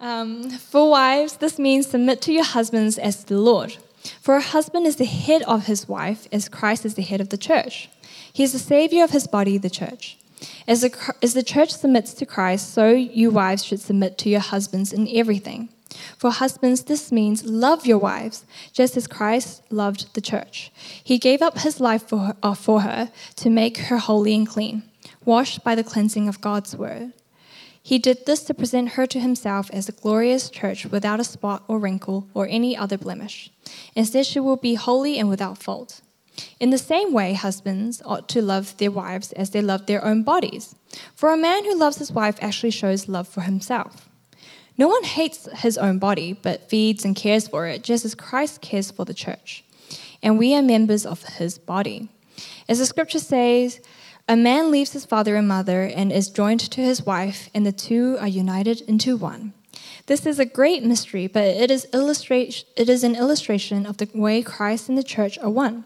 Um, for wives, this means submit to your husbands as the Lord. For a husband is the head of his wife, as Christ is the head of the church. He is the savior of his body, the church. As the, as the church submits to Christ, so you wives should submit to your husbands in everything. For husbands, this means love your wives, just as Christ loved the church. He gave up his life for her, uh, for her to make her holy and clean, washed by the cleansing of God's word. He did this to present her to himself as a glorious church without a spot or wrinkle or any other blemish. Instead, she will be holy and without fault. In the same way, husbands ought to love their wives as they love their own bodies. For a man who loves his wife actually shows love for himself. No one hates his own body, but feeds and cares for it, just as Christ cares for the church. And we are members of his body. As the scripture says, a man leaves his father and mother and is joined to his wife, and the two are united into one. This is a great mystery, but it is, it is an illustration of the way Christ and the church are one.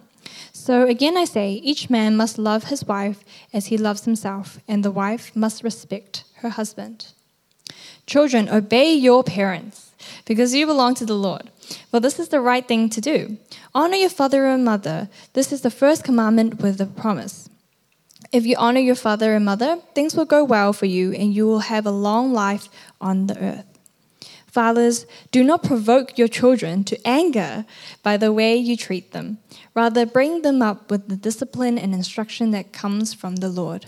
So again, I say, each man must love his wife as he loves himself, and the wife must respect her husband. Children, obey your parents, because you belong to the Lord. For this is the right thing to do. Honor your father and mother. This is the first commandment with a promise. If you honor your father and mother, things will go well for you, and you will have a long life on the earth. Fathers, do not provoke your children to anger by the way you treat them. Rather, bring them up with the discipline and instruction that comes from the Lord.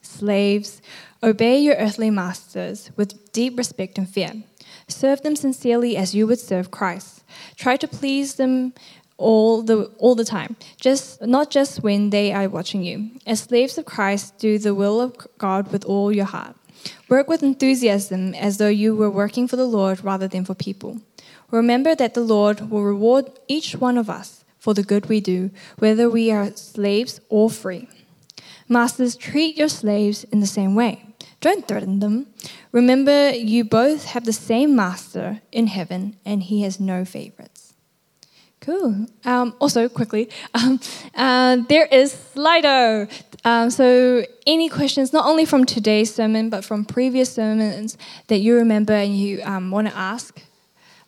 Slaves, obey your earthly masters with deep respect and fear. Serve them sincerely as you would serve Christ. Try to please them all the all the time, just not just when they are watching you. As slaves of Christ, do the will of God with all your heart. Work with enthusiasm as though you were working for the Lord rather than for people. Remember that the Lord will reward each one of us for the good we do, whether we are slaves or free. Masters, treat your slaves in the same way. Don't threaten them. Remember, you both have the same master in heaven, and he has no favorites. Cool. Um, also, quickly, um, uh, there is Slido. Um, so, any questions, not only from today's sermon, but from previous sermons that you remember and you um, want to ask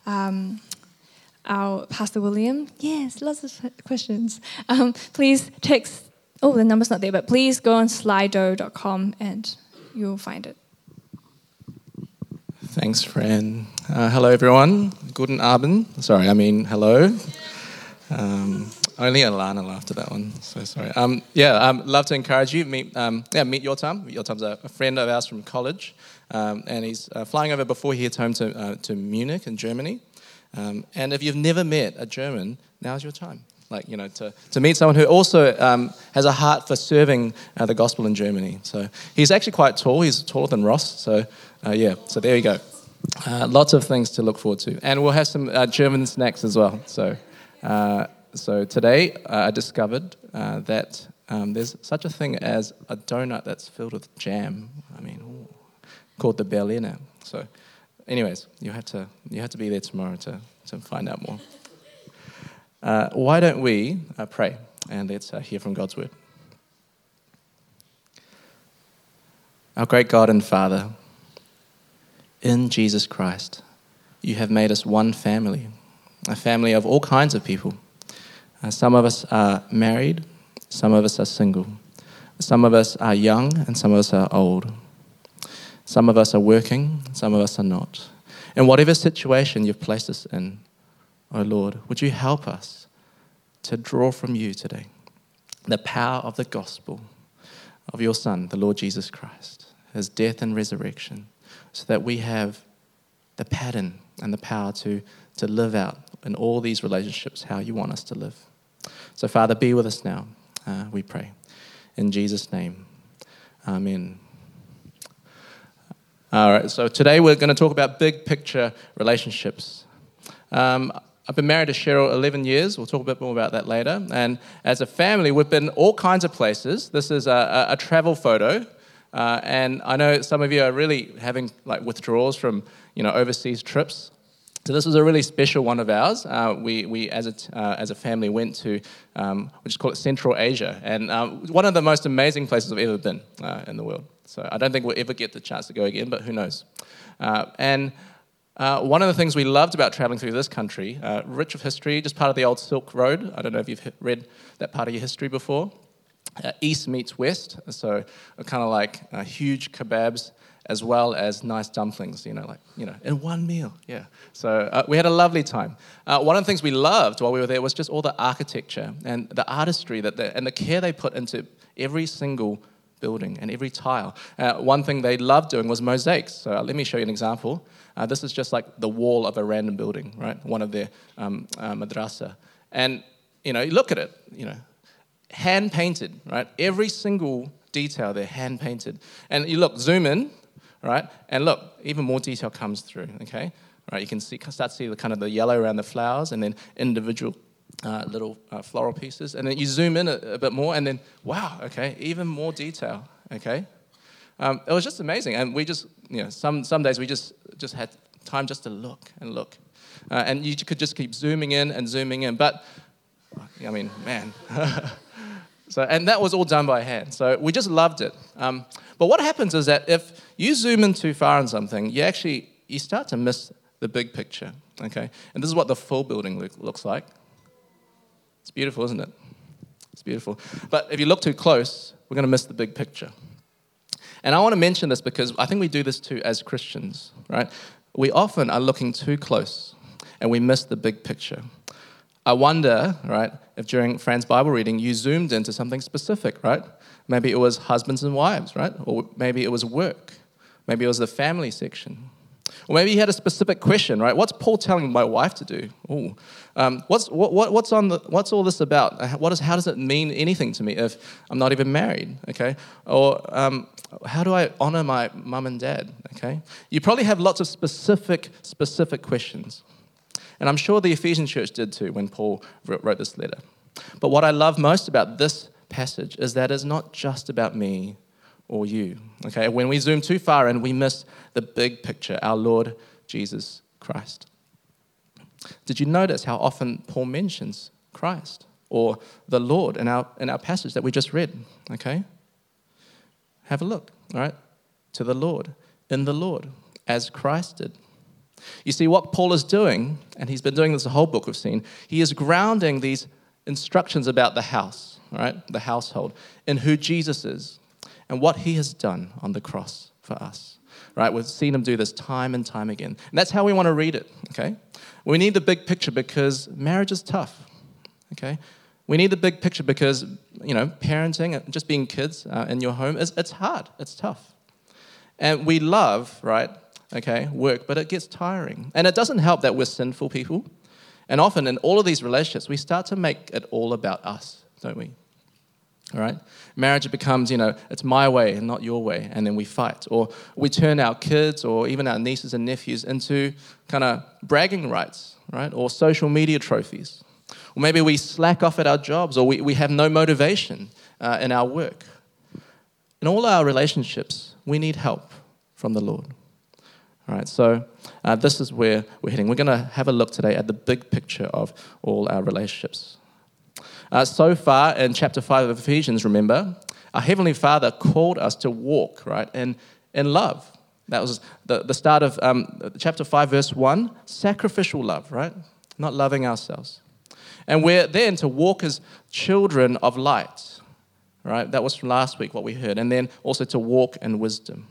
um, our Pastor William? Yes, lots of questions. Um, please text, oh, the number's not there, but please go on slido.com and you'll find it. Thanks, Fran. Uh, hello, everyone. Guten Abend. Sorry, I mean hello. Um, only Alana laughed at that one. So sorry. Um, yeah, um, love to encourage you. Meet, um, yeah, meet Yotam. Yotam's a, a friend of ours from college, um, and he's uh, flying over before he heads home to, uh, to Munich in Germany. Um, and if you've never met a German, now's your time. Like you know, to, to meet someone who also um, has a heart for serving uh, the gospel in Germany. So he's actually quite tall. He's taller than Ross. So uh, yeah. So there you go. Uh, lots of things to look forward to, and we'll have some uh, German snacks as well. So. Uh, so today uh, I discovered that um, there's such a thing as a donut that's filled with jam. I mean, ooh, called the Berliner. So, anyways, you have to you have to be there tomorrow to to find out more. Uh, why don't we uh, pray and let's uh, hear from God's word. Our great God and Father, in Jesus Christ, you have made us one family, a family of all kinds of people uh, some of us are married, some of us are single. Some of us are young, and some of us are old. Some of us are working, some of us are not. In whatever situation you've placed us in, oh Lord, would you help us to draw from you today the power of the gospel of your Son, the Lord Jesus Christ, his death and resurrection, so that we have the pattern and the power to, to live out in all these relationships how you want us to live. So, Father, be with us now, uh, we pray. In Jesus' name, Amen. All right, so today we're going to talk about big picture relationships. Um, I've been married to Cheryl 11 years. We'll talk a bit more about that later. And as a family, we've been all kinds of places. This is a, a travel photo. Uh, and I know some of you are really having like withdrawals from you know overseas trips. So this was a really special one of ours. Uh, we, we as, a, uh, as a family, went to, um, we just call it Central Asia, and um, one of the most amazing places I've ever been uh, in the world. So I don't think we'll ever get the chance to go again, but who knows? Uh, and Uh, one of the things we loved about traveling through this country, uh, rich of history, just part of the old Silk Road. I don't know if you've read that part of your history before. Uh, east meets west, so kind of like uh, huge kebabs as well as nice dumplings, you know, like, you know, in one meal, yeah. So uh, we had a lovely time. Uh, one of the things we loved while we were there was just all the architecture and the artistry that and the care they put into every single building and every tile. Uh, one thing they loved doing was mosaics. So uh, let me show you an example. Uh, this is just like the wall of a random building, right? One of their um, uh, madrasa. And, you know, look at it, you know, hand painted, right? Every single detail there, hand painted. And you look, zoom in, right? And look, even more detail comes through, okay? Right, you can see, start to see the kind of the yellow around the flowers and then individual uh, little uh, floral pieces. And then you zoom in a, a, bit more and then, wow, okay, even more detail, okay? Um, it was just amazing. And we just, you know, some, some days we just, just had time just to look and look. Uh, and you could just keep zooming in and zooming in. But, I mean, man. so, and that was all done by hand. So we just loved it. Um, but what happens is that if you zoom in too far on something, you actually you start to miss the big picture. Okay, and this is what the full building look, looks like. It's beautiful, isn't it? It's beautiful. But if you look too close, we're going to miss the big picture. And I want to mention this because I think we do this too as Christians, right? We often are looking too close and we miss the big picture. I wonder, right, if during Fran's Bible reading you zoomed into something specific, right? Maybe it was husbands and wives, right? Or maybe it was work. Maybe it was the family section. Or maybe you had a specific question, right? What's Paul telling my wife to do? Ooh. Um, what's, what, what, what's, on the, what's all this about? Uh, what is, how does it mean anything to me if I'm not even married? Okay? Or um, how do I honor my mum and dad? Okay? You probably have lots of specific, specific questions. And I'm sure the Ephesian church did too when Paul wrote this letter. But what I love most about this passage is that it's not just about me or you. Okay, when we zoom too far and we miss the big picture, our Lord Jesus Christ. Did you notice how often Paul mentions Christ or the Lord in our, in our passage that we just read? Okay? Have a look, all right? To the Lord, in the Lord, as Christ did. You see, what Paul is doing, and he's been doing this the whole book we've seen, he is grounding these instructions about the house, right? The household, in who Jesus is and what he has done on the cross for us. Right? We've seen him do this time and time again. And that's how we want to read it, okay? We need the big picture because marriage is tough, okay? We need the big picture because, you know, parenting, and just being kids uh, in your home, is, it's hard, it's tough. And we love, right, okay, work, but it gets tiring. And it doesn't help that we're sinful people. And often in all of these relationships, we start to make it all about us, don't we? All right? Marriage becomes, you know, it's my way and not your way, and then we fight. Or we turn our kids or even our nieces and nephews into kind of bragging rights, right? Or social media trophies. Or maybe we slack off at our jobs or we, we have no motivation uh, in our work. In all our relationships, we need help from the Lord. All right, so uh, this is where we're heading. We're going to have a look today at the big picture of all our relationships. Uh, so far in chapter 5 of Ephesians, remember, our Heavenly Father called us to walk, right, in, in love. That was the, the start of um, chapter 5, verse 1 sacrificial love, right? Not loving ourselves. And we're then to walk as children of light, right? That was from last week what we heard. And then also to walk in wisdom.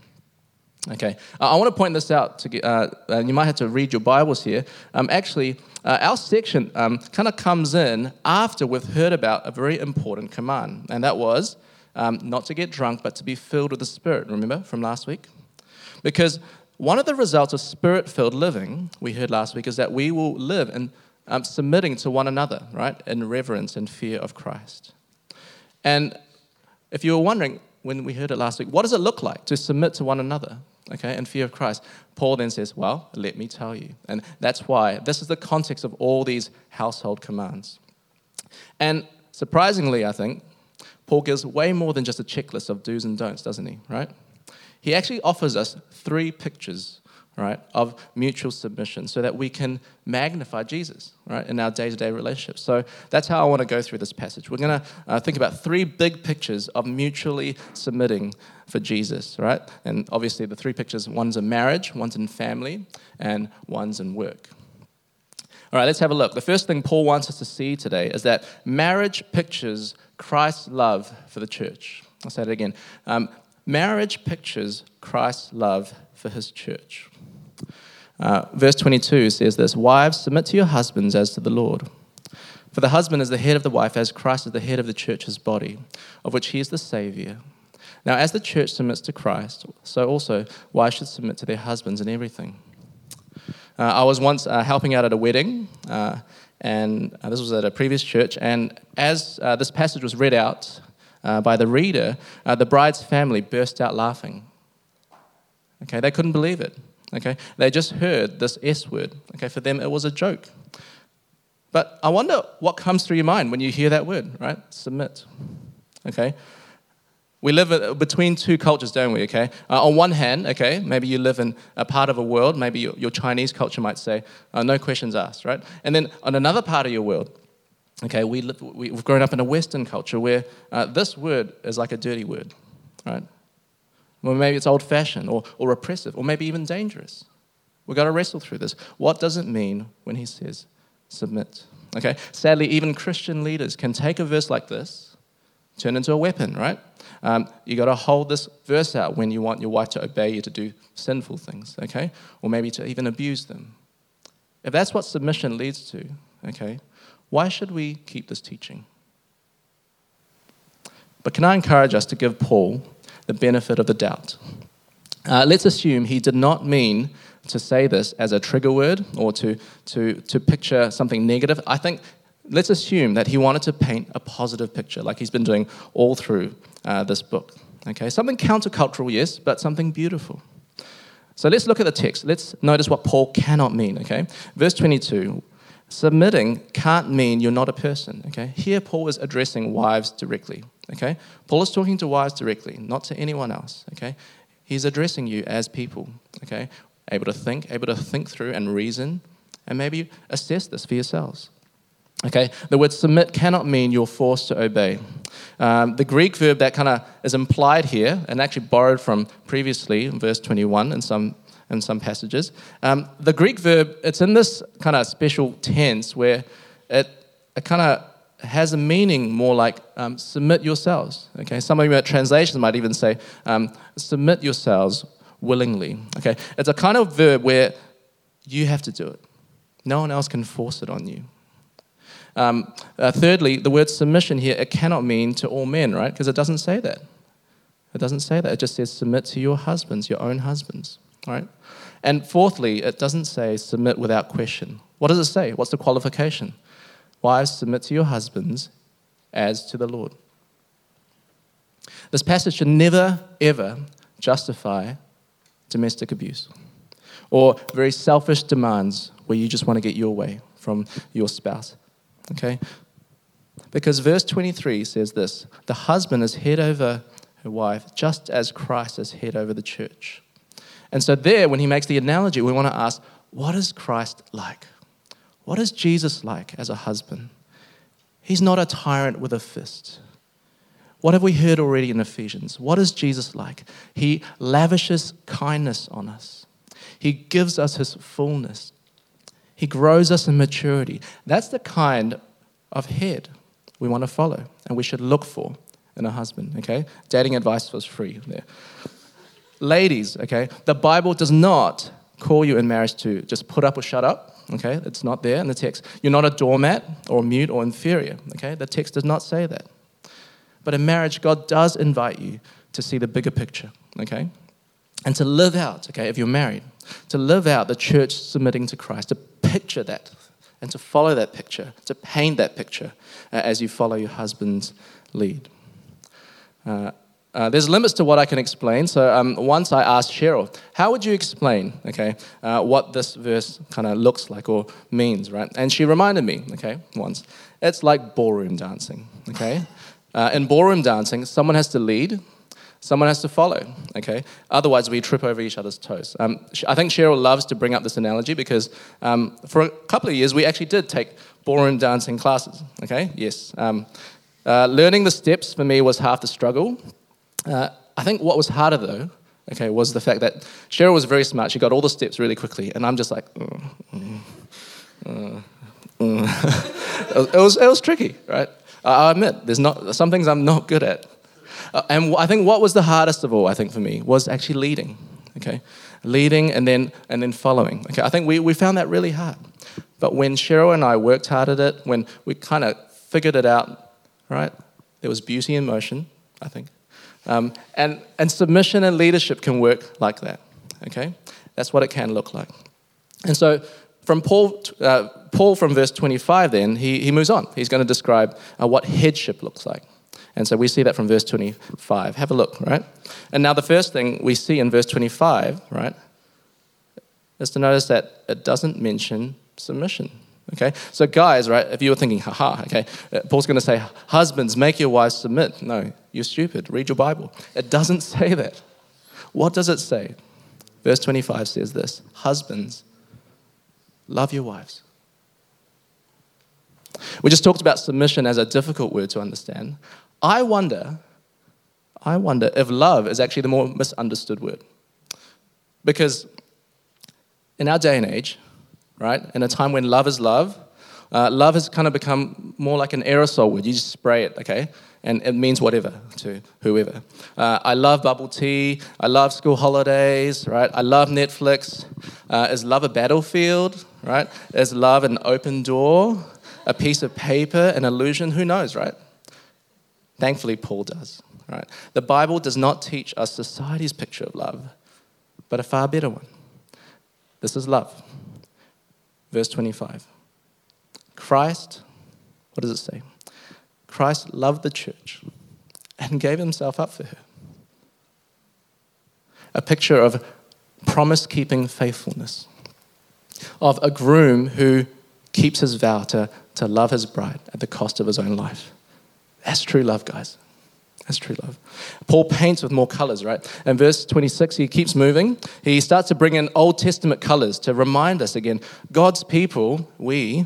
Okay, uh, I want to point this out. To get, uh, you might have to read your Bibles here. Um, actually, uh, our section um, kind of comes in after we've heard about a very important command, and that was um, not to get drunk, but to be filled with the Spirit. Remember from last week? Because one of the results of spirit-filled living, we heard last week, is that we will live in um, submitting to one another, right, in reverence and fear of Christ. And if you were wondering when we heard it last week, what does it look like to submit to one another? Okay, and fear of Christ. Paul then says, Well, let me tell you. And that's why this is the context of all these household commands. And surprisingly, I think, Paul gives way more than just a checklist of do's and don'ts, doesn't he? Right? He actually offers us three pictures right, of mutual submission so that we can magnify Jesus, right, in our day to day relationships. So that's how I want to go through this passage. We're going to uh, think about three big pictures of mutually submitting for Jesus, right? And obviously, the three pictures one's in marriage, one's in family, and one's in work. All right, let's have a look. The first thing Paul wants us to see today is that marriage pictures Christ's love for the church. I'll say it again. Um, marriage pictures Christ's love for his church. Uh, verse 22 says this Wives, submit to your husbands as to the Lord. For the husband is the head of the wife, as Christ is the head of the church's body, of which he is the Savior. Now, as the church submits to Christ, so also wives should submit to their husbands in everything. Uh, I was once uh, helping out at a wedding, uh, and uh, this was at a previous church, and as uh, this passage was read out uh, by the reader, the bride's family burst out laughing. Okay, they couldn't believe it. Okay, they just heard this S word. Okay, for them it was a joke. But I wonder what comes through your mind when you hear that word, right? Submit. Okay, we live between two cultures, don't we? Okay, uh, on one hand, okay, maybe you live in a part of a world, maybe your, your Chinese culture might say, uh, no questions asked, right? And then on another part of your world, okay, we live, we, have grown up in a Western culture where uh, this word is like a dirty word, right? Well, maybe it's old fashioned or, or oppressive or maybe even dangerous. We've got to wrestle through this. What does it mean when he says submit? Okay, sadly, even Christian leaders can take a verse like this, turn into a weapon, right? Um, you got to hold this verse out when you want your wife to obey you to do sinful things, okay? Or maybe to even abuse them. If that's what submission leads to, okay, why should we keep this teaching? But can I encourage us to give Paul the benefit of the doubt. Uh, let's assume he did not mean to say this as a trigger word or to, to, to picture something negative. I think let's assume that he wanted to paint a positive picture, like he's been doing all through uh, this book. Okay, something countercultural, yes, but something beautiful. So let's look at the text. Let's notice what Paul cannot mean. Okay, verse 22. Submitting can't mean you're not a person. Okay, here Paul is addressing wives directly. Okay? Paul is talking to wives directly, not to anyone else. Okay? He's addressing you as people. Okay? Able to think, able to think through and reason, and maybe assess this for yourselves. Okay, the word submit cannot mean you're forced to obey. Um, the Greek verb that kind of is implied here, and actually borrowed from previously verse 21 in some, in some passages, um, the Greek verb, it's in this kind of special tense where it, it kind of has a meaning more like um, submit yourselves. Okay, some of your translations might even say um, submit yourselves willingly. Okay, it's a kind of verb where you have to do it. No one else can force it on you. Um, uh, thirdly, the word submission here it cannot mean to all men, right? Because it doesn't say that. It doesn't say that. It just says submit to your husbands, your own husbands, right? And fourthly, it doesn't say submit without question. What does it say? What's the qualification? Wives, submit to your husbands as to the Lord. This passage should never, ever justify domestic abuse or very selfish demands where you just want to get your way from your spouse. Okay? Because verse 23 says this the husband is head over her wife, just as Christ is head over the church. And so, there, when he makes the analogy, we want to ask, what is Christ like? What is Jesus like as a husband? He's not a tyrant with a fist. What have we heard already in Ephesians? What is Jesus like? He lavishes kindness on us, He gives us His fullness, He grows us in maturity. That's the kind of head we want to follow and we should look for in a husband, okay? Dating advice was free there. Ladies, okay, the Bible does not call you in marriage to just put up or shut up. Okay, it's not there in the text. You're not a doormat or mute or inferior. Okay, the text does not say that. But in marriage, God does invite you to see the bigger picture. Okay, and to live out. Okay, if you're married, to live out the church submitting to Christ, to picture that, and to follow that picture, to paint that picture uh, as you follow your husband's lead. Uh, uh, there's limits to what I can explain. So um, once I asked Cheryl, how would you explain, okay, uh, what this verse kind of looks like or means, right? And she reminded me, okay, once, it's like ballroom dancing, okay? Uh, in ballroom dancing, someone has to lead, Someone has to follow, okay? Otherwise, we trip over each other's toes. Um, I think Cheryl loves to bring up this analogy because um, for a couple of years, we actually did take ballroom dancing classes, okay? Yes. Um, uh, learning the steps for me was half the struggle. Uh, I think what was harder, though, okay, was the fact that Cheryl was very smart. She got all the steps really quickly, and I'm just like, mm, mm, mm, mm. it, was, it was tricky, right? I admit, there's not some things I'm not good at. Uh, and I think what was the hardest of all, I think for me, was actually leading. Okay, leading and then and then following. Okay, I think we, we found that really hard. But when Cheryl and I worked hard at it, when we kind of figured it out, right, there was beauty in motion. I think, um, and and submission and leadership can work like that. Okay, that's what it can look like. And so from Paul, uh, Paul from verse 25, then, he, he moves on. He's going to describe uh, what headship looks like. And so we see that from verse 25. Have a look, right? And now the first thing we see in verse 25, right, is to notice that it doesn't mention submission. Okay? So, guys, right, if you were thinking, haha, okay, Paul's going to say, husbands, make your wives submit. No, you're stupid. Read your Bible. It doesn't say that. What does it say? Verse 25 says this Husbands, love your wives. We just talked about submission as a difficult word to understand. I wonder, I wonder if love is actually the more misunderstood word. Because in our day and age, right, in a time when love is love, uh, love has kind of become more like an aerosol word. You just spray it, okay? And it means whatever to whoever. Uh, I love bubble tea. I love school holidays, right? I love Netflix. Uh, is love a battlefield, right? Is love an open door, a piece of paper, an illusion? Who knows, right? Thankfully, Paul does. Right? The Bible does not teach us society's picture of love, but a far better one. This is love. Verse 25. Christ, what does it say? Christ loved the church and gave himself up for her. A picture of promise keeping faithfulness, of a groom who keeps his vow to, to love his bride at the cost of his own life. That's true love, guys. That's true love. Paul paints with more colors, right? In verse 26, he keeps moving. He starts to bring in Old Testament colors to remind us again God's people, we,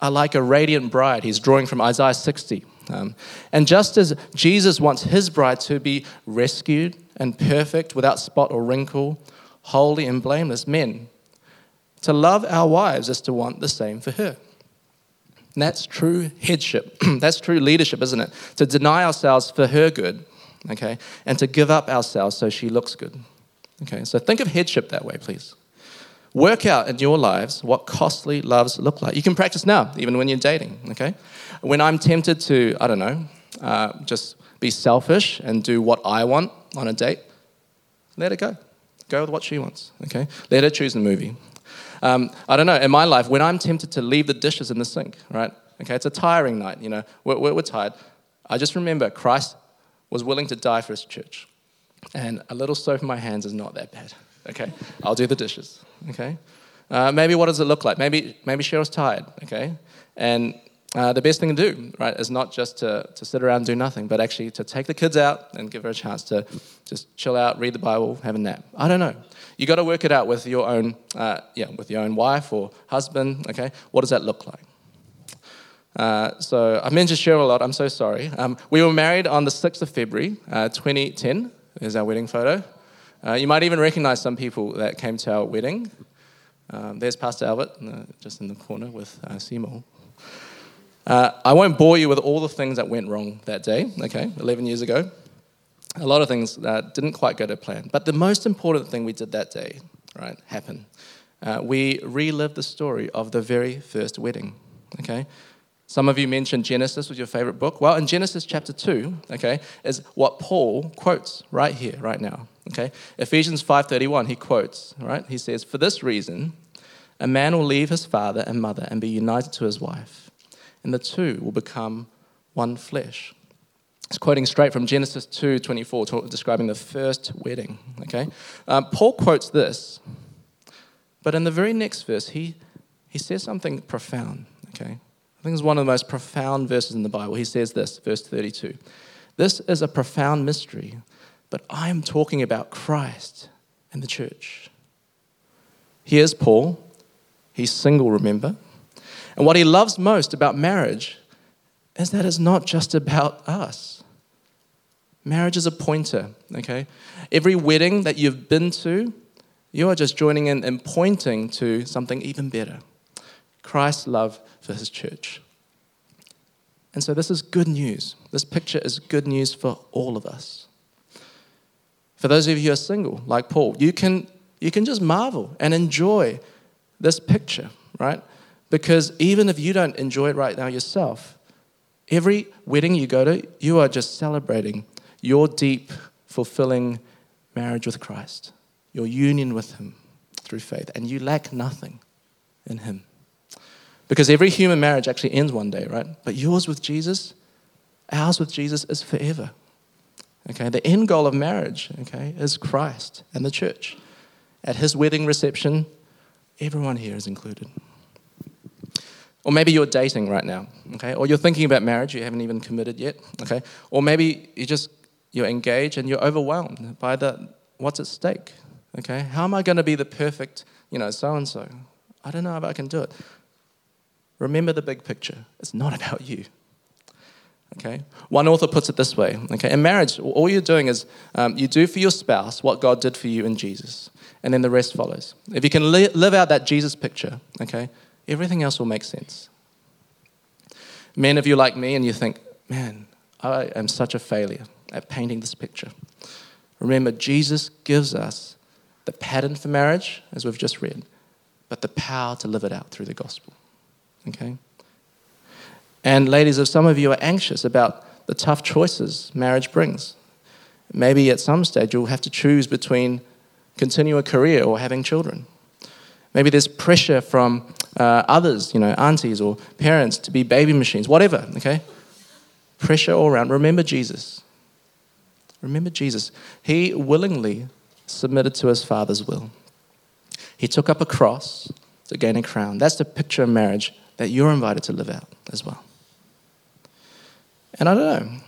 are like a radiant bride. He's drawing from Isaiah 60. Um, and just as Jesus wants his bride to be rescued and perfect, without spot or wrinkle, holy and blameless, men, to love our wives is to want the same for her. And that's true headship. that's true leadership, isn't it? To deny ourselves for her good, okay, and to give up ourselves so she looks good. Okay, so think of headship that way, please. Work out in your lives what costly loves look like. You can practice now, even when you're dating, okay? When I'm tempted to, I don't know, uh, just be selfish and do what I want on a date, let it go. Go with what she wants, okay? Let her choose the movie. Um, I don't know, in my life, when I'm tempted to leave the dishes in the sink, right? Okay, it's a tiring night, you know, we're, we're, we're tired. I just remember Christ was willing to die for his church. And a little soap in my hands is not that bad, okay? I'll do the dishes, okay? Uh, maybe what does it look like? Maybe, maybe Cheryl's tired, okay? And uh, the best thing to do, right, is not just to, to sit around and do nothing, but actually to take the kids out and give her a chance to just chill out, read the Bible, have a nap. I don't know. You got to work it out with your own, uh, yeah, with your own wife or husband. Okay, what does that look like? Uh, so I mentioned Cheryl a lot. I'm so sorry. Um, we were married on the 6th of February, uh, 2010. There's our wedding photo. Uh, you might even recognize some people that came to our wedding. Um, there's Pastor Albert, just in the corner with uh, Seymour. Uh, I won't bore you with all the things that went wrong that day, okay, 11 years ago a lot of things that didn't quite go to plan. But the most important thing we did that day, right, happened. Uh, we relived the story of the very first wedding, okay? Some of you mentioned Genesis was your favorite book. Well, in Genesis chapter 2, okay, is what Paul quotes right here, right now, okay? Ephesians 5.31, he quotes, right? He says, For this reason, a man will leave his father and mother and be united to his wife, and the two will become one flesh. It's quoting straight from Genesis 2 24, describing the first wedding. Okay? Um, Paul quotes this, but in the very next verse, he, he says something profound. Okay? I think it's one of the most profound verses in the Bible. He says this, verse 32. This is a profound mystery, but I'm talking about Christ and the church. Here's Paul. He's single, remember? And what he loves most about marriage is that it's not just about us. Marriage is a pointer, okay? Every wedding that you've been to, you are just joining in and pointing to something even better Christ's love for his church. And so, this is good news. This picture is good news for all of us. For those of you who are single, like Paul, you can, you can just marvel and enjoy this picture, right? Because even if you don't enjoy it right now yourself, every wedding you go to, you are just celebrating your deep, fulfilling marriage with Christ, your union with Him through faith, and you lack nothing in Him. Because every human marriage actually ends one day, right? But yours with Jesus, ours with Jesus is forever. Okay, the end goal of marriage, okay, is Christ and the church. At his wedding reception, everyone here is included. Or maybe you're dating right now, okay? Or you're thinking about marriage, you haven't even committed yet, okay? Or maybe you just you're engaged and you're overwhelmed by the what's at stake, okay? How am I going to be the perfect, you know, so and so? I don't know if I can do it. Remember the big picture. It's not about you. Okay? One author puts it this way okay? In marriage, all you're doing is um, you do for your spouse what God did for you in Jesus, and then the rest follows. If you can li- live out that Jesus picture, okay, everything else will make sense. Men of you like me, and you think, man, I am such a failure at painting this picture. Remember, Jesus gives us the pattern for marriage, as we've just read, but the power to live it out through the gospel. Okay? And ladies, if some of you are anxious about the tough choices marriage brings, maybe at some stage you'll have to choose between continue a career or having children. Maybe there's pressure from uh, others, you know, aunties or parents to be baby machines, whatever, okay? Pressure all around. Remember Jesus. Remember Jesus. He willingly submitted to his Father's will. He took up a cross to gain a crown. That's the picture of marriage that you're invited to live out as well. And I don't know,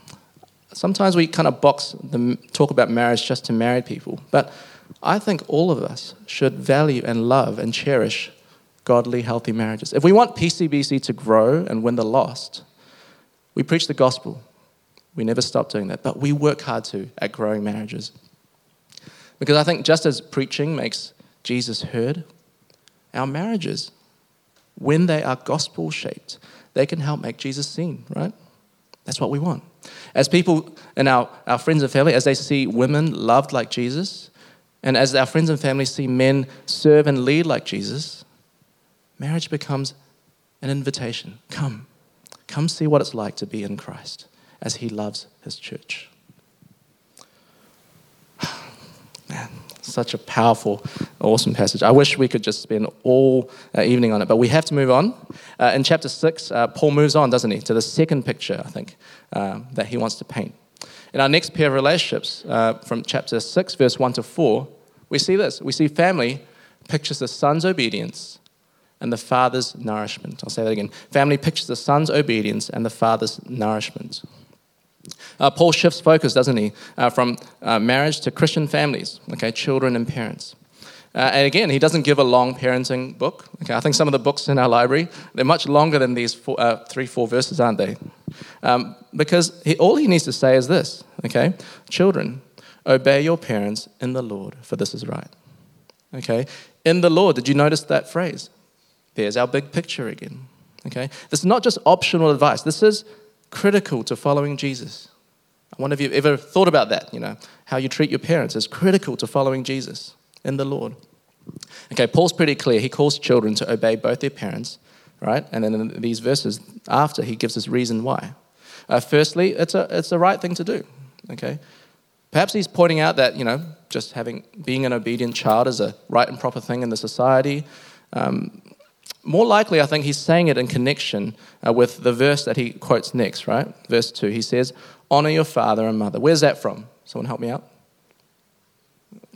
sometimes we kind of box the talk about marriage just to married people, but I think all of us should value and love and cherish godly, healthy marriages. If we want PCBC to grow and win the lost, we preach the gospel. We never stop doing that, but we work hard to at growing marriages. Because I think just as preaching makes Jesus heard, our marriages when they are gospel shaped, they can help make Jesus seen, right? That's what we want. As people and our, our friends and family, as they see women loved like Jesus, and as our friends and family see men serve and lead like Jesus, marriage becomes an invitation. Come, come see what it's like to be in Christ as he loves his church. Man, such a powerful, awesome passage. I wish we could just spend all uh, evening on it, but we have to move on. Uh, in chapter 6, uh, Paul moves on, doesn't he, to the second picture, I think, um, that he wants to paint. In our next pair of relationships, uh, from chapter 6, verse 1 to 4, we see this. We see family pictures the son's obedience and the father's nourishment. I'll say that again. Family pictures the son's obedience and the father's nourishment. Uh, Paul shifts focus, doesn't he, uh, from uh, marriage to Christian families, okay, children and parents. Uh, and again, he doesn't give a long parenting book. Okay, I think some of the books in our library they're much longer than these four, uh, three, four verses, aren't they? Um, because he, all he needs to say is this. Okay, children, obey your parents in the Lord, for this is right. Okay, in the Lord. Did you notice that phrase? There's our big picture again. Okay, this is not just optional advice. This is critical to following Jesus. I wonder if you've ever thought about that, you know, how you treat your parents is critical to following Jesus in the Lord. Okay, Paul's pretty clear. He calls children to obey both their parents, right? And then in these verses after, he gives us reason why. Uh, firstly, it's a, it's the right thing to do, okay? Perhaps he's pointing out that, you know, just having, being an obedient child is a right and proper thing in the society. Um, more likely, I think he's saying it in connection uh, with the verse that he quotes next, right? Verse 2. He says, Honor your father and mother. Where's that from? Someone help me out?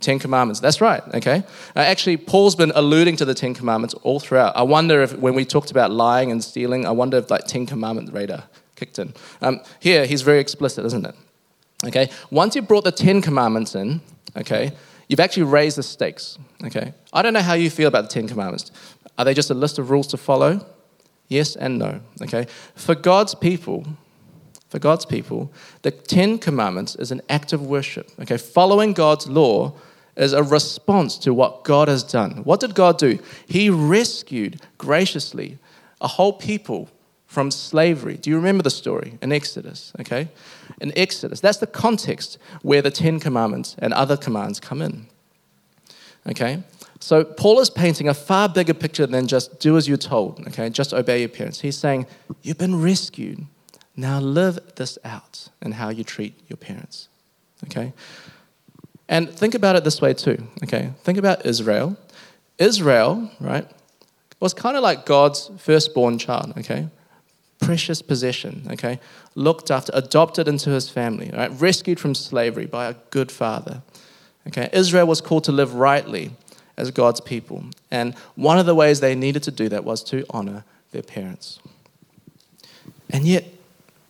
Ten Commandments. That's right, okay? Uh, actually, Paul's been alluding to the Ten Commandments all throughout. I wonder if, when we talked about lying and stealing, I wonder if like Ten Commandment radar kicked in. Um, here, he's very explicit, isn't it? Okay, once you've brought the Ten Commandments in, okay, you've actually raised the stakes. Okay, I don't know how you feel about the Ten Commandments. Are they just a list of rules to follow? Yes and no. Okay, for God's people, for God's people, the Ten Commandments is an act of worship. Okay, following God's law is a response to what God has done. What did God do? He rescued graciously a whole people from slavery. Do you remember the story in Exodus? Okay? In Exodus, that's the context where the Ten Commandments and other commands come in. Okay? So Paul is painting a far bigger picture than just do as you're told, okay? Just obey your parents. He's saying, You've been rescued. Now live this out in how you treat your parents. Okay? And think about it this way too, okay? Think about Israel. Israel, right, was kind of like God's firstborn child, okay? Precious possession, okay? Looked after, adopted into his family, right? Rescued from slavery by a good father. Okay? Israel was called to live rightly as God's people. And one of the ways they needed to do that was to honor their parents. And yet,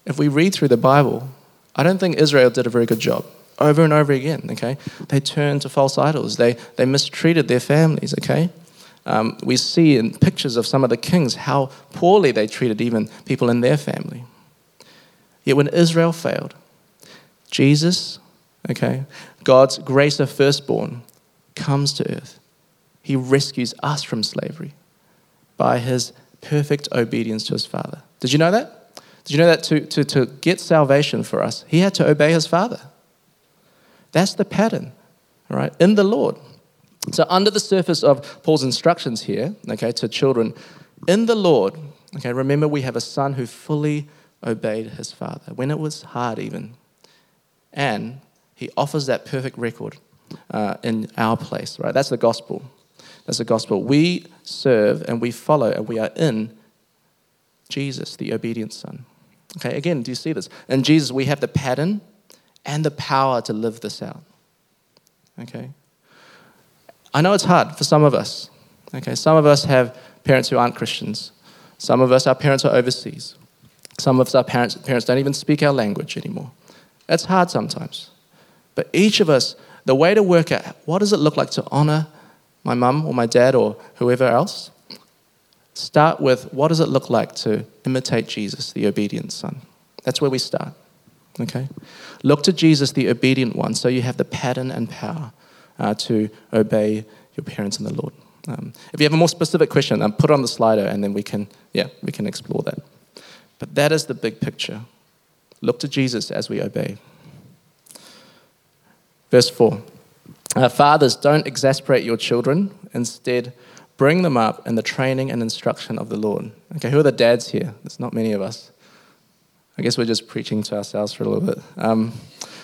if we read through the Bible, I don't think Israel did a very good job over and over again, okay? They turned to false idols. They, they mistreated their families, okay? Um, we see in pictures of some of the kings how poorly they treated even people in their family. Yet when Israel failed, Jesus, okay, God's grace of firstborn, comes to earth. He rescues us from slavery by his perfect obedience to his Father. Did you know that? Did you know that to, to, to get salvation for us, he had to obey his Father? That's the pattern, right? In the Lord. So, under the surface of Paul's instructions here, okay, to children, in the Lord, okay, remember we have a son who fully obeyed his father when it was hard, even. And he offers that perfect record uh, in our place, right? That's the gospel. That's the gospel. We serve and we follow and we are in Jesus, the obedient son. Okay, again, do you see this? In Jesus, we have the pattern and the power to live this out. Okay? I know it's hard for some of us. Okay, some of us have parents who aren't Christians. Some of us, our parents are overseas. Some of us, our parents, parents don't even speak our language anymore. That's hard sometimes. But each of us, the way to work out what does it look like to honor my mum or my dad or whoever else, start with what does it look like to imitate Jesus, the obedient son. That's where we start. Okay? Look to Jesus, the obedient one, so you have the pattern and power uh, to obey your parents in the Lord. Um, if you have a more specific question, um, put it on the Slido and then we can, yeah, we can explore that. But that is the big picture. Look to Jesus as we obey. Verse 4 uh, Fathers, don't exasperate your children. Instead, bring them up in the training and instruction of the Lord. Okay, who are the dads here? There's not many of us. I guess we're just preaching to ourselves for a little bit. Um,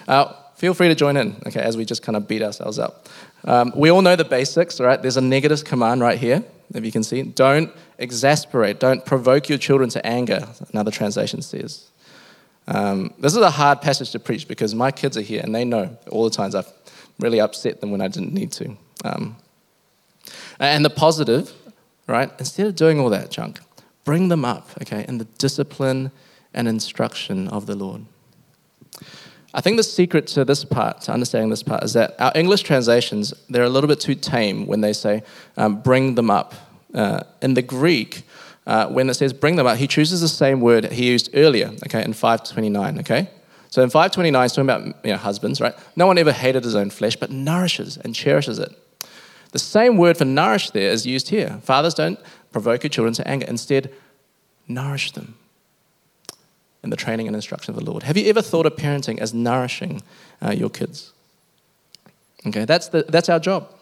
uh, feel free to join in, okay, as we just kind of beat ourselves up. Um, we all know the basics, right? There's a negative command right here, if you can see. Don't exasperate, don't provoke your children to anger, another translation says. Um, this is a hard passage to preach because my kids are here and they know all the times I've really upset them when I didn't need to. Um, and the positive, right? Instead of doing all that junk, bring them up, okay, in the discipline and instruction of the Lord. I think the secret to this part, to understanding this part, is that our English translations, they're a little bit too tame when they say, um, bring them up. Uh, in the Greek, uh, when it says bring them up, he chooses the same word he used earlier, okay, in 529, okay? So in 529, he's talking about you know, husbands, right? No one ever hated his own flesh, but nourishes and cherishes it. The same word for nourish there is used here. Fathers don't provoke your children to anger, instead, nourish them in the training and instruction of the Lord. Have you ever thought of parenting as nourishing uh, your kids? Okay, that's, the, that's our job.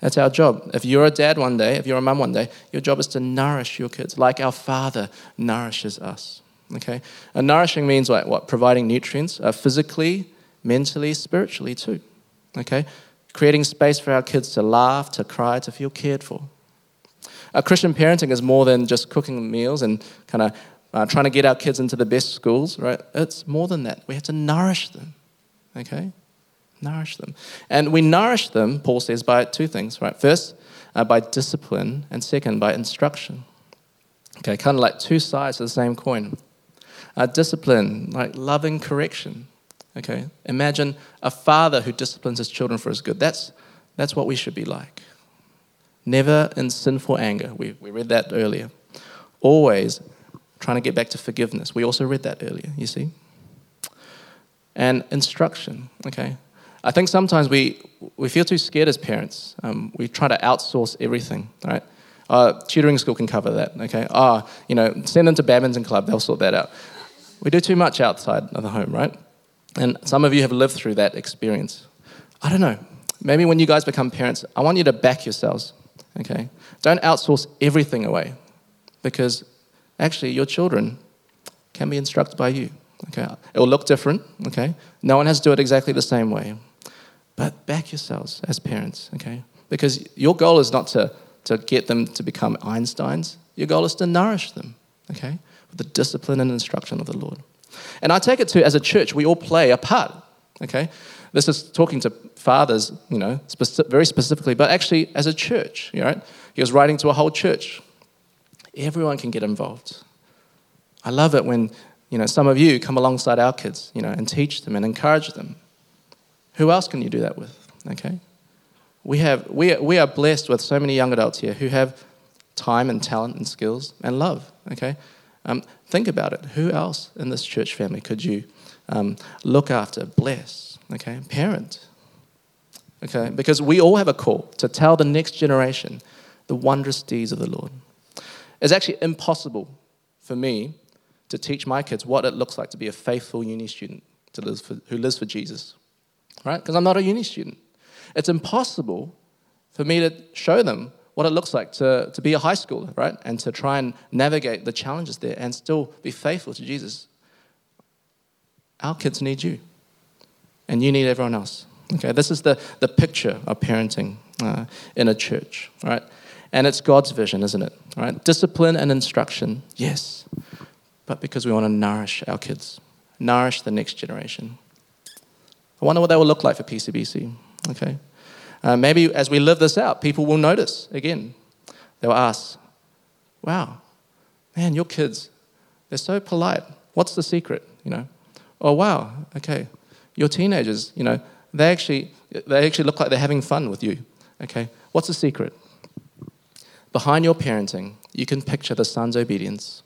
That's our job. If you're a dad one day, if you're a mum one day, your job is to nourish your kids like our Father nourishes us. Okay? And nourishing means like what? Providing nutrients uh, physically, mentally, spiritually too. Okay? Creating space for our kids to laugh, to cry, to feel cared for. Christian parenting is more than just cooking meals and kind of uh, trying to get our kids into the best schools, right? It's more than that. We have to nourish them, okay? Nourish them. And we nourish them, Paul says, by two things, right? First, uh, by discipline, and second, by instruction. Okay, kind of like two sides of the same coin. Uh, discipline, like loving correction. Okay? Imagine a father who disciplines his children for his good. That's, that's what we should be like. Never in sinful anger. We, we read that earlier. Always trying to get back to forgiveness. We also read that earlier, you see? And instruction, okay? I think sometimes we, we feel too scared as parents. Um, we try to outsource everything, right? Uh, tutoring school can cover that, okay? Ah, oh, you know, send them to badminton club, they'll sort that out. We do too much outside of the home, right? And some of you have lived through that experience. I don't know. Maybe when you guys become parents, I want you to back yourselves, okay? Don't outsource everything away because actually your children can be instructed by you, okay? It will look different, okay? No one has to do it exactly the same way. But back yourselves as parents, okay? Because your goal is not to, to get them to become Einsteins, your goal is to nourish them, okay? With the discipline and instruction of the Lord. And I take it to, as a church, we all play a part, okay? This is talking to fathers, you know, very specifically, but actually as a church, you know, he was writing to a whole church. Everyone can get involved. I love it when, you know, some of you come alongside our kids, you know, and teach them and encourage them. Who else can you do that with, okay? We, have, we, are, we are blessed with so many young adults here who have time and talent and skills and love, okay? Um, think about it. Who else in this church family could you um, look after, bless, okay? Parent, okay? Because we all have a call to tell the next generation the wondrous deeds of the Lord. It's actually impossible for me to teach my kids what it looks like to be a faithful uni student to live for, who lives for Jesus, right? Because I'm not a uni student. It's impossible for me to show them what it looks like to, to be a high schooler, right? And to try and navigate the challenges there and still be faithful to Jesus. Our kids need you, and you need everyone else. Okay, this is the, the picture of parenting uh, in a church, right? And it's God's vision, isn't it? Right? Discipline and instruction, yes, but because we want to nourish our kids, nourish the next generation. I wonder what that will look like for PCBC. Okay, uh, maybe as we live this out, people will notice again. They'll ask, wow, man, your kids, they're so polite. What's the secret? You know, oh, wow, okay. Your teenagers, you know, they actually, they actually look like they're having fun with you. Okay, what's the secret? Behind your parenting, you can picture the son's obedience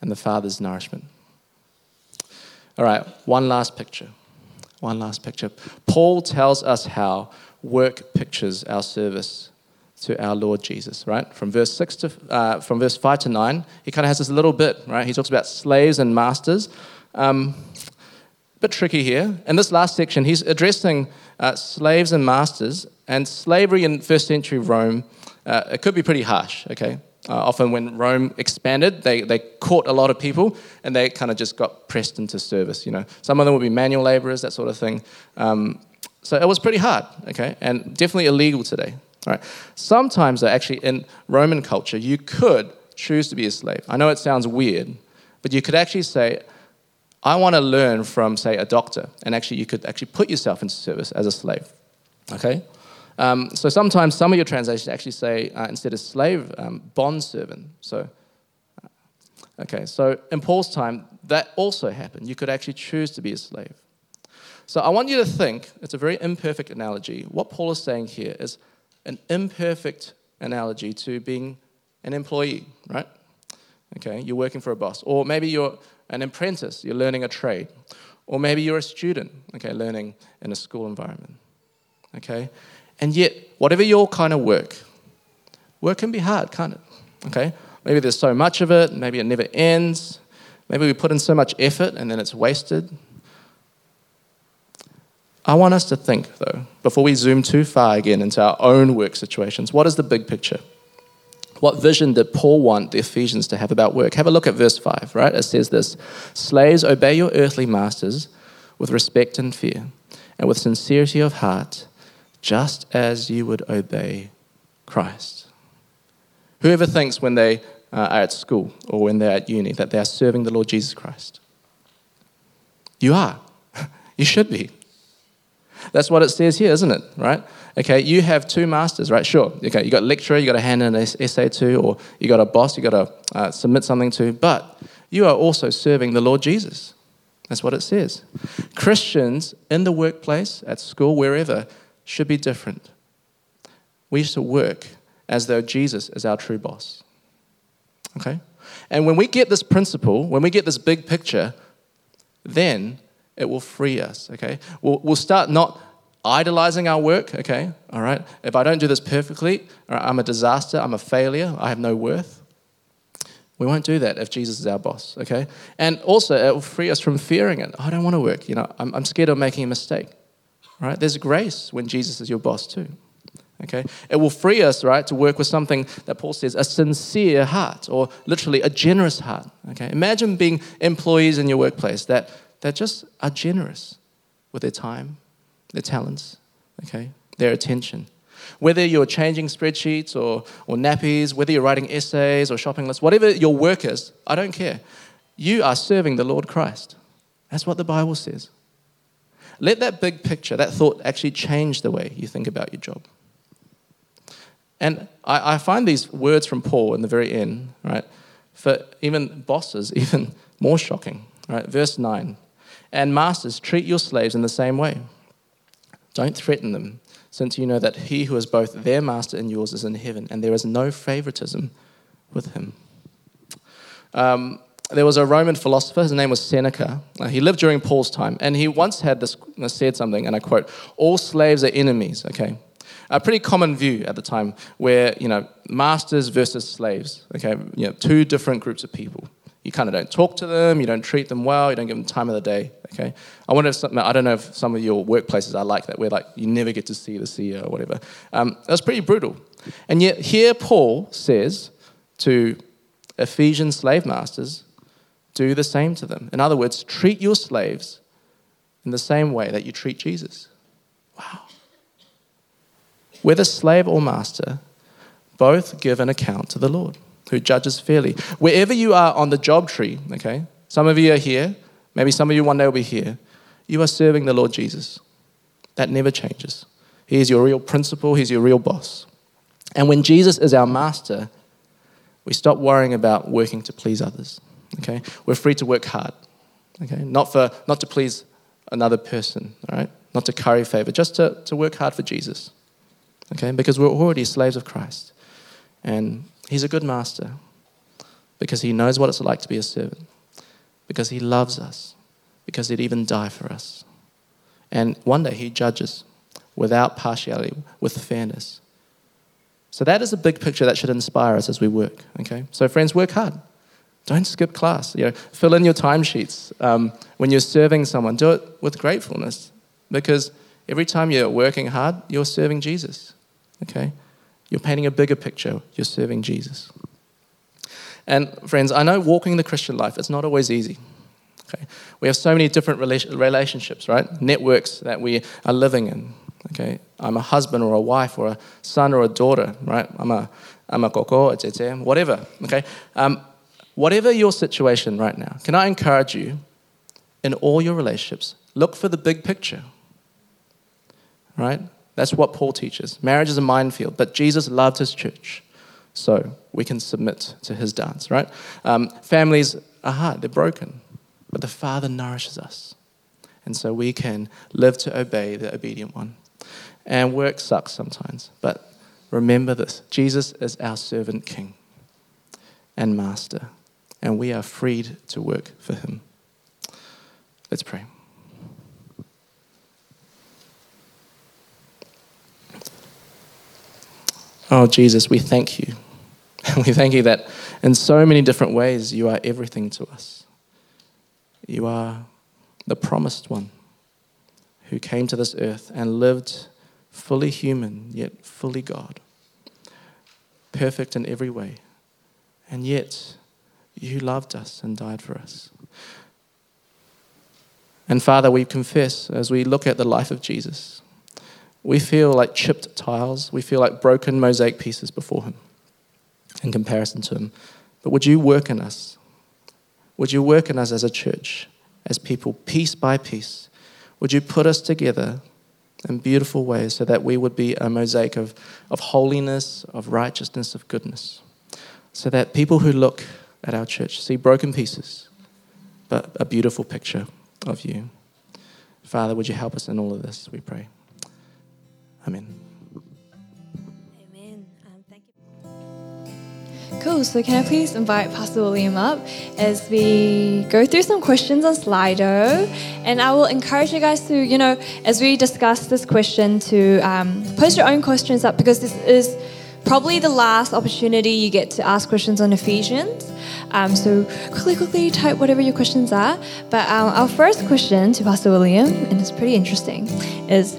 and the father's nourishment. All right, one last picture. One last picture. Paul tells us how work pictures our service to our Lord Jesus, right? From verse six to uh, from verse five to nine, he kind of has this little bit, right? He talks about slaves and masters. Um, bit tricky here. In this last section, he's addressing uh, slaves and masters, and slavery in first century Rome. Uh, it could be pretty harsh. Okay, uh, often when Rome expanded, they, they caught a lot of people and they kind of just got pressed into service. You know, some of them would be manual laborers, that sort of thing. Um, so it was pretty hard, okay, and definitely illegal today. All right. Sometimes, though, actually, in Roman culture, you could choose to be a slave. I know it sounds weird, but you could actually say, I want to learn from, say, a doctor, and actually, you could actually put yourself into service as a slave. Okay? Um, so sometimes some of your translations actually say, uh, instead of slave, um, bond servant. So, uh, okay, so in Paul's time, that also happened. You could actually choose to be a slave. So I want you to think, it's a very imperfect analogy. What Paul is saying here is an imperfect analogy to being an employee, right? Okay, you're working for a boss. Or maybe you're an apprentice, you're learning a trade. Or maybe you're a student, okay, learning in a school environment. Okay? And yet, whatever your kind of work, work can be hard, can't it? Okay? Maybe there's so much of it, maybe it never ends. Maybe we put in so much effort and then it's wasted. I want us to think, though, before we zoom too far again into our own work situations, what is the big picture? What vision did Paul want the Ephesians to have about work? Have a look at verse 5, right? It says this Slaves, obey your earthly masters with respect and fear, and with sincerity of heart, just as you would obey Christ. Whoever thinks when they uh, are at school or when they're at uni that they are serving the Lord Jesus Christ, you are. you should be. That's what it says here, isn't it? Right? Okay, you have two masters, right? Sure. Okay, you got a lecturer, you got to hand in an essay to, or you got a boss, you got to uh, submit something to, but you are also serving the Lord Jesus. That's what it says. Christians in the workplace, at school, wherever, should be different. We should work as though Jesus is our true boss. Okay? And when we get this principle, when we get this big picture, then it will free us, okay? We'll, we'll start not idolizing our work, okay? All right? If I don't do this perfectly, I'm a disaster, I'm a failure, I have no worth. We won't do that if Jesus is our boss, okay? And also, it will free us from fearing it. I don't want to work, you know, I'm, I'm scared of making a mistake, right? There's grace when Jesus is your boss, too, okay? It will free us, right, to work with something that Paul says, a sincere heart, or literally a generous heart, okay? Imagine being employees in your workplace that, that just are generous with their time, their talents, okay, their attention. Whether you're changing spreadsheets or, or nappies, whether you're writing essays or shopping lists, whatever your work is, I don't care. You are serving the Lord Christ. That's what the Bible says. Let that big picture, that thought, actually change the way you think about your job. And I, I find these words from Paul in the very end, right, for even bosses, even more shocking. Right? Verse 9 And masters, treat your slaves in the same way. Don't threaten them, since you know that he who is both their master and yours is in heaven, and there is no favoritism with him. Um, there was a Roman philosopher, his name was Seneca. Uh, he lived during Paul's time, and he once had this uh, said something, and I quote: "All slaves are enemies." Okay, a pretty common view at the time, where you know masters versus slaves. Okay, you know, two different groups of people. You kind of don't talk to them, you don't treat them well, you don't give them time of the day. Okay, I wonder if some, I don't know if some of your workplaces are like that, where like you never get to see the CEO or whatever. Um, that's pretty brutal. And yet here Paul says to Ephesian slave masters, do the same to them. In other words, treat your slaves in the same way that you treat Jesus. Wow. Whether slave or master, both give an account to the Lord who judges fairly. Wherever you are on the job tree, okay, some of you are here, maybe some of you one day will be here, you are serving the Lord Jesus. That never changes. He is your real principal, He's your real boss. And when Jesus is our master, we stop worrying about working to please others. Okay? We're free to work hard. Okay? Not for not to please another person, all right? Not to curry favor, just to, to work hard for Jesus. Okay? Because we're already slaves of Christ. And He's a good master because he knows what it's like to be a servant, because he loves us, because he'd even die for us. And one day he judges without partiality, with fairness. So that is a big picture that should inspire us as we work. Okay, so friends, work hard. Don't skip class. You know, fill in your timesheets um, when you're serving someone. Do it with gratefulness, because every time you're working hard, you're serving Jesus. Okay, you're painting a bigger picture. You're serving Jesus. And friends, I know walking the Christian life, it's not always easy. Okay? We have so many different relationships, right? Networks that we are living in. Okay? I'm a husband or a wife or a son or a daughter, right? I'm a, I'm a koko, a tete, whatever. Okay? Um, whatever your situation right now, can I encourage you in all your relationships, look for the big picture, right? That's what Paul teaches. Marriage is a minefield, but Jesus loved his church. So we can submit to his dance, right? Um, families are hard, they're broken, but the Father nourishes us. And so we can live to obey the obedient one. And work sucks sometimes, but remember this Jesus is our servant king and master, and we are freed to work for him. Let's pray. Oh, Jesus, we thank you. we thank you that in so many different ways you are everything to us. You are the promised one who came to this earth and lived fully human, yet fully God, perfect in every way. And yet, you loved us and died for us. And Father, we confess as we look at the life of Jesus we feel like chipped tiles. We feel like broken mosaic pieces before Him in comparison to Him. But would you work in us? Would you work in us as a church, as people, piece by piece? Would you put us together in beautiful ways so that we would be a mosaic of, of holiness, of righteousness, of goodness? So that people who look at our church see broken pieces, but a beautiful picture of you. Father, would you help us in all of this, we pray. Amen. Amen. Um, thank you. Cool. So, can I please invite Pastor William up as we go through some questions on Slido? And I will encourage you guys to, you know, as we discuss this question, to um, post your own questions up because this is probably the last opportunity you get to ask questions on Ephesians. Um, so quickly, quickly type whatever your questions are. But um, our first question to Pastor William, and it's pretty interesting, is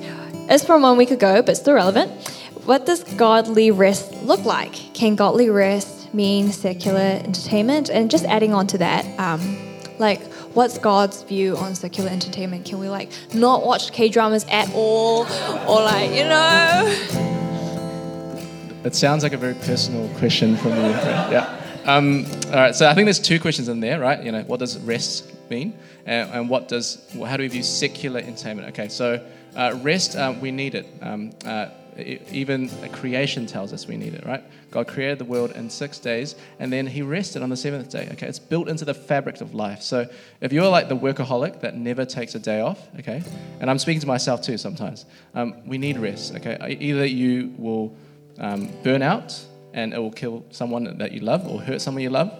is from one week ago, but still relevant. What does godly rest look like? Can godly rest mean secular entertainment? And just adding on to that, um, like what's God's view on secular entertainment? Can we like not watch K dramas at all, or like you know? It sounds like a very personal question from you. Yeah. Um, all right. So I think there's two questions in there, right? You know, what does rest mean, and, and what does how do we view secular entertainment? Okay. So uh, rest, uh, we need it. Um, uh, even creation tells us we need it, right? God created the world in six days and then he rested on the seventh day. Okay, it's built into the fabric of life. So if you're like the workaholic that never takes a day off, okay, and I'm speaking to myself too sometimes, um, we need rest, okay? Either you will um, burn out and it will kill someone that you love or hurt someone you love,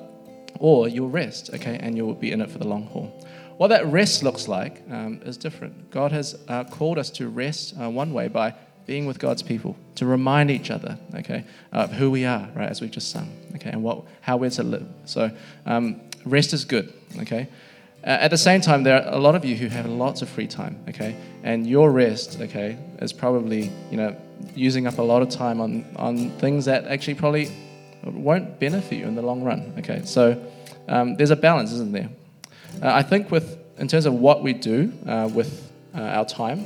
or you'll rest, okay, and you'll be in it for the long haul. What that rest looks like um, is different. God has uh, called us to rest uh, one way by being with God's people, to remind each other, okay, of who we are, right, as we've just sung, okay, and what, how we're to live. So um, rest is good, okay. At the same time, there are a lot of you who have lots of free time, okay, and your rest, okay, is probably, you know, using up a lot of time on, on things that actually probably won't benefit you in the long run, okay. So um, there's a balance, isn't there? Uh, I think with in terms of what we do uh, with uh, our time,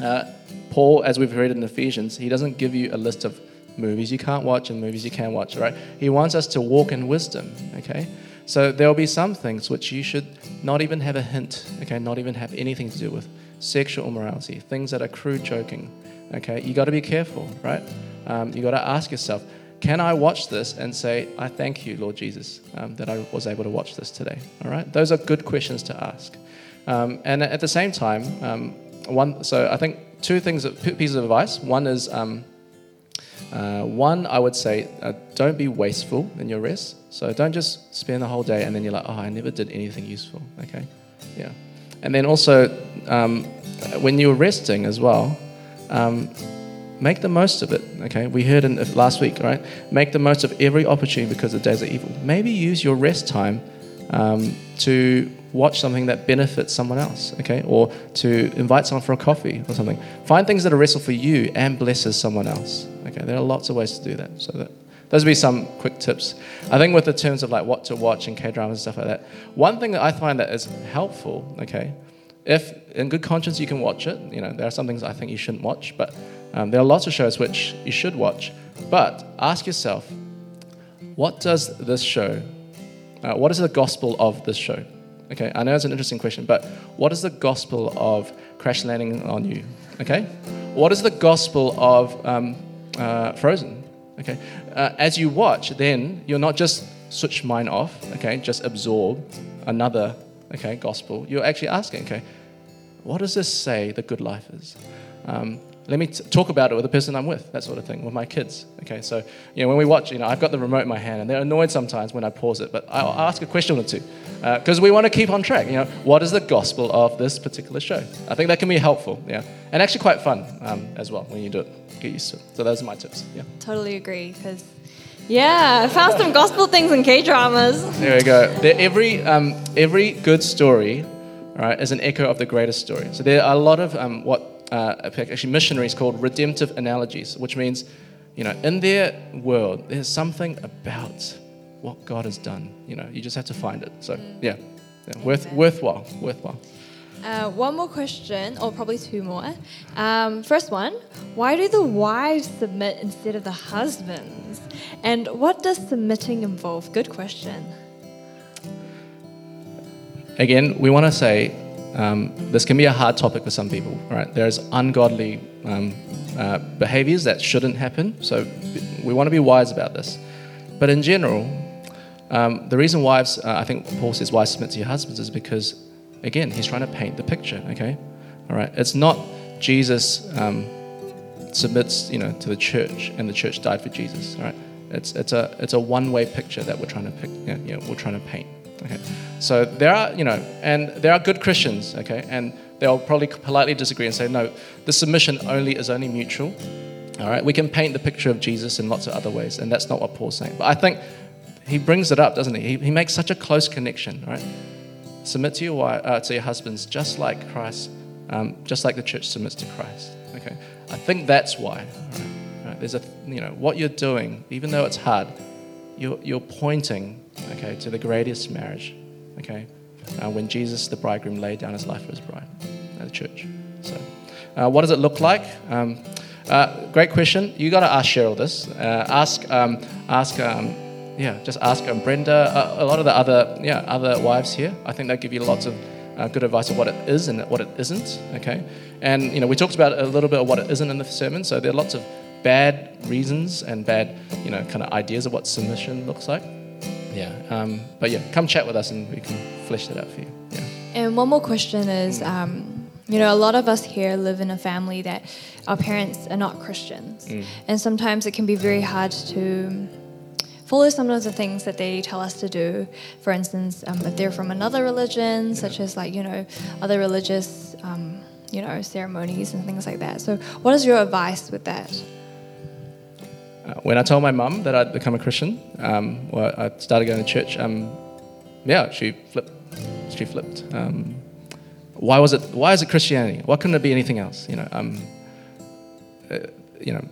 uh, Paul, as we've read in Ephesians, he doesn't give you a list of movies you can't watch and movies you can watch, right? He wants us to walk in wisdom, okay? So there will be some things which you should not even have a hint, okay, not even have anything to do with sexual immorality, things that are crude joking, okay? You got to be careful, right? Um, you got to ask yourself, can I watch this and say, I thank you, Lord Jesus, um, that I was able to watch this today? All right? Those are good questions to ask. Um, and at the same time, um, one, so I think two things, pieces of advice. One is, um, uh, one, I would say, uh, don't be wasteful in your rest. So don't just spend the whole day and then you're like, oh, I never did anything useful. Okay? Yeah. And then also, um, when you're resting as well, um, make the most of it. Okay, we heard in last week, right? Make the most of every opportunity because the days are evil. Maybe use your rest time um, to watch something that benefits someone else. Okay, or to invite someone for a coffee or something. Find things that are restful for you and blesses someone else. Okay, there are lots of ways to do that. So that those would be some quick tips. I think with the terms of like what to watch and K dramas and stuff like that. One thing that I find that is helpful. Okay, if in good conscience you can watch it, you know there are some things I think you shouldn't watch, but um, there are lots of shows which you should watch, but ask yourself, what does this show? Uh, what is the gospel of this show? Okay, I know it's an interesting question, but what is the gospel of crash landing on you? Okay, what is the gospel of um, uh, Frozen? Okay, uh, as you watch, then you're not just switch mine off. Okay, just absorb another okay gospel. You're actually asking, okay, what does this say the good life is? Um, let me t- talk about it with the person I'm with, that sort of thing, with my kids. Okay, so you know when we watch, you know I've got the remote in my hand, and they're annoyed sometimes when I pause it, but I'll ask a question or two because uh, we want to keep on track. You know, what is the gospel of this particular show? I think that can be helpful, yeah, and actually quite fun um, as well when you do it. Get used to it. So those are my tips. Yeah. Totally agree because. Yeah, I found some gospel things in K dramas. There we go. There, every um, every good story, right, is an echo of the greatest story. So there are a lot of um, what uh, actually missionaries called redemptive analogies, which means, you know, in their world, there's something about what God has done. You know, you just have to find it. So, mm. yeah, yeah worth, worthwhile, worthwhile. Uh, one more question, or probably two more. Um, first one Why do the wives submit instead of the husbands? And what does submitting involve? Good question. Again, we want to say um, this can be a hard topic for some people, right? There's ungodly um, uh, behaviors that shouldn't happen, so we want to be wise about this. But in general, um, the reason wives, uh, I think Paul says wives submit to your husbands is because again, he's trying to paint the picture, okay? All right, it's not Jesus um, submits, you know, to the church and the church died for Jesus, all right? It's, it's a, it's a one-way picture that we're trying to pick, you know, we're trying to paint, okay? So there are, you know, and there are good Christians, okay? And they'll probably politely disagree and say, no, the submission only is only mutual, all right? We can paint the picture of Jesus in lots of other ways, and that's not what Paul's saying. But I think he brings it up, doesn't he? He, he makes such a close connection, right? Submit to your wife, uh, to your husbands, just like Christ, um, just like the church submits to Christ. Okay, I think that's why. Right? Right? There's a, you know, what you're doing, even though it's hard, you're, you're pointing, okay, to the greatest marriage. Okay, uh, when Jesus, the bridegroom, laid down his life for his bride, uh, the church. So, uh, what does it look like? Um, uh, great question. You got to ask Cheryl this. Uh, ask, um, ask. Um, yeah, just ask um, Brenda, uh, a lot of the other, yeah, other wives here. I think they'll give you lots of uh, good advice of what it is and what it isn't. Okay, and you know we talked about a little bit of what it isn't in the sermon. So there are lots of bad reasons and bad, you know, kind of ideas of what submission looks like. Yeah, um, but yeah, come chat with us and we can flesh that out for you. Yeah. And one more question is, um, you know, a lot of us here live in a family that our parents are not Christians, Mm. and sometimes it can be very hard to follow some of the things that they tell us to do. For instance, um, if they're from another religion, such as like you know other religious um, you know ceremonies and things like that. So, what is your advice with that? Uh, when I told my mum that I'd become a Christian, um, well, I started going to church. Um, yeah, she flipped. She flipped. Um, why was it? Why is it Christianity? Why couldn't it be anything else? You know. Um, uh, you know,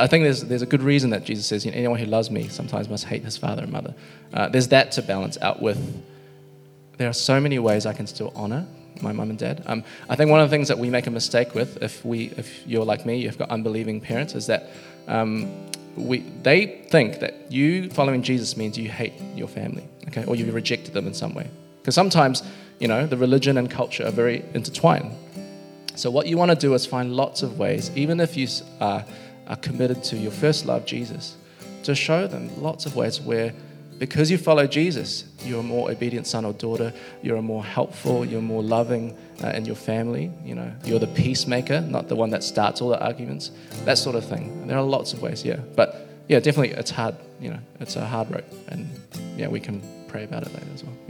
I think there's there's a good reason that Jesus says, you know, anyone who loves me sometimes must hate his father and mother. Uh, there's that to balance out with. There are so many ways I can still honor my mum and dad. Um, I think one of the things that we make a mistake with, if we, if you're like me, you've got unbelieving parents, is that um, we, they think that you following Jesus means you hate your family, okay, or you rejected them in some way. Because sometimes, you know, the religion and culture are very intertwined. So what you want to do is find lots of ways, even if you are, are committed to your first love, Jesus, to show them lots of ways where, because you follow Jesus, you're a more obedient son or daughter. You're a more helpful. You're more loving uh, in your family. You know, you're the peacemaker, not the one that starts all the arguments. That sort of thing. There are lots of ways, yeah. But yeah, definitely, it's hard. You know, it's a hard road, and yeah, we can pray about it later as well.